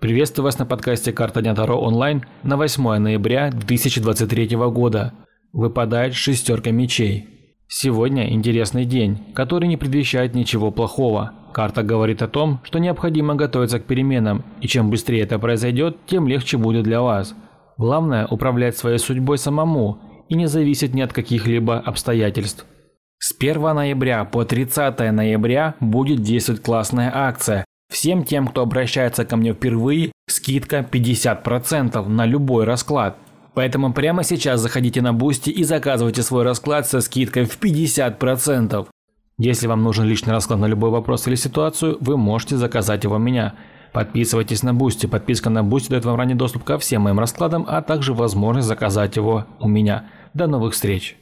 Приветствую вас на подкасте «Карта Дня Таро онлайн» на 8 ноября 2023 года. Выпадает шестерка мечей. Сегодня интересный день, который не предвещает ничего плохого. Карта говорит о том, что необходимо готовиться к переменам, и чем быстрее это произойдет, тем легче будет для вас. Главное – управлять своей судьбой самому и не зависеть ни от каких-либо обстоятельств. С 1 ноября по 30 ноября будет действовать классная акция, Всем тем, кто обращается ко мне впервые, скидка 50% на любой расклад. Поэтому прямо сейчас заходите на Boosty и заказывайте свой расклад со скидкой в 50%. Если вам нужен личный расклад на любой вопрос или ситуацию, вы можете заказать его у меня. Подписывайтесь на Boosty. Подписка на Boosty дает вам ранний доступ ко всем моим раскладам, а также возможность заказать его у меня. До новых встреч!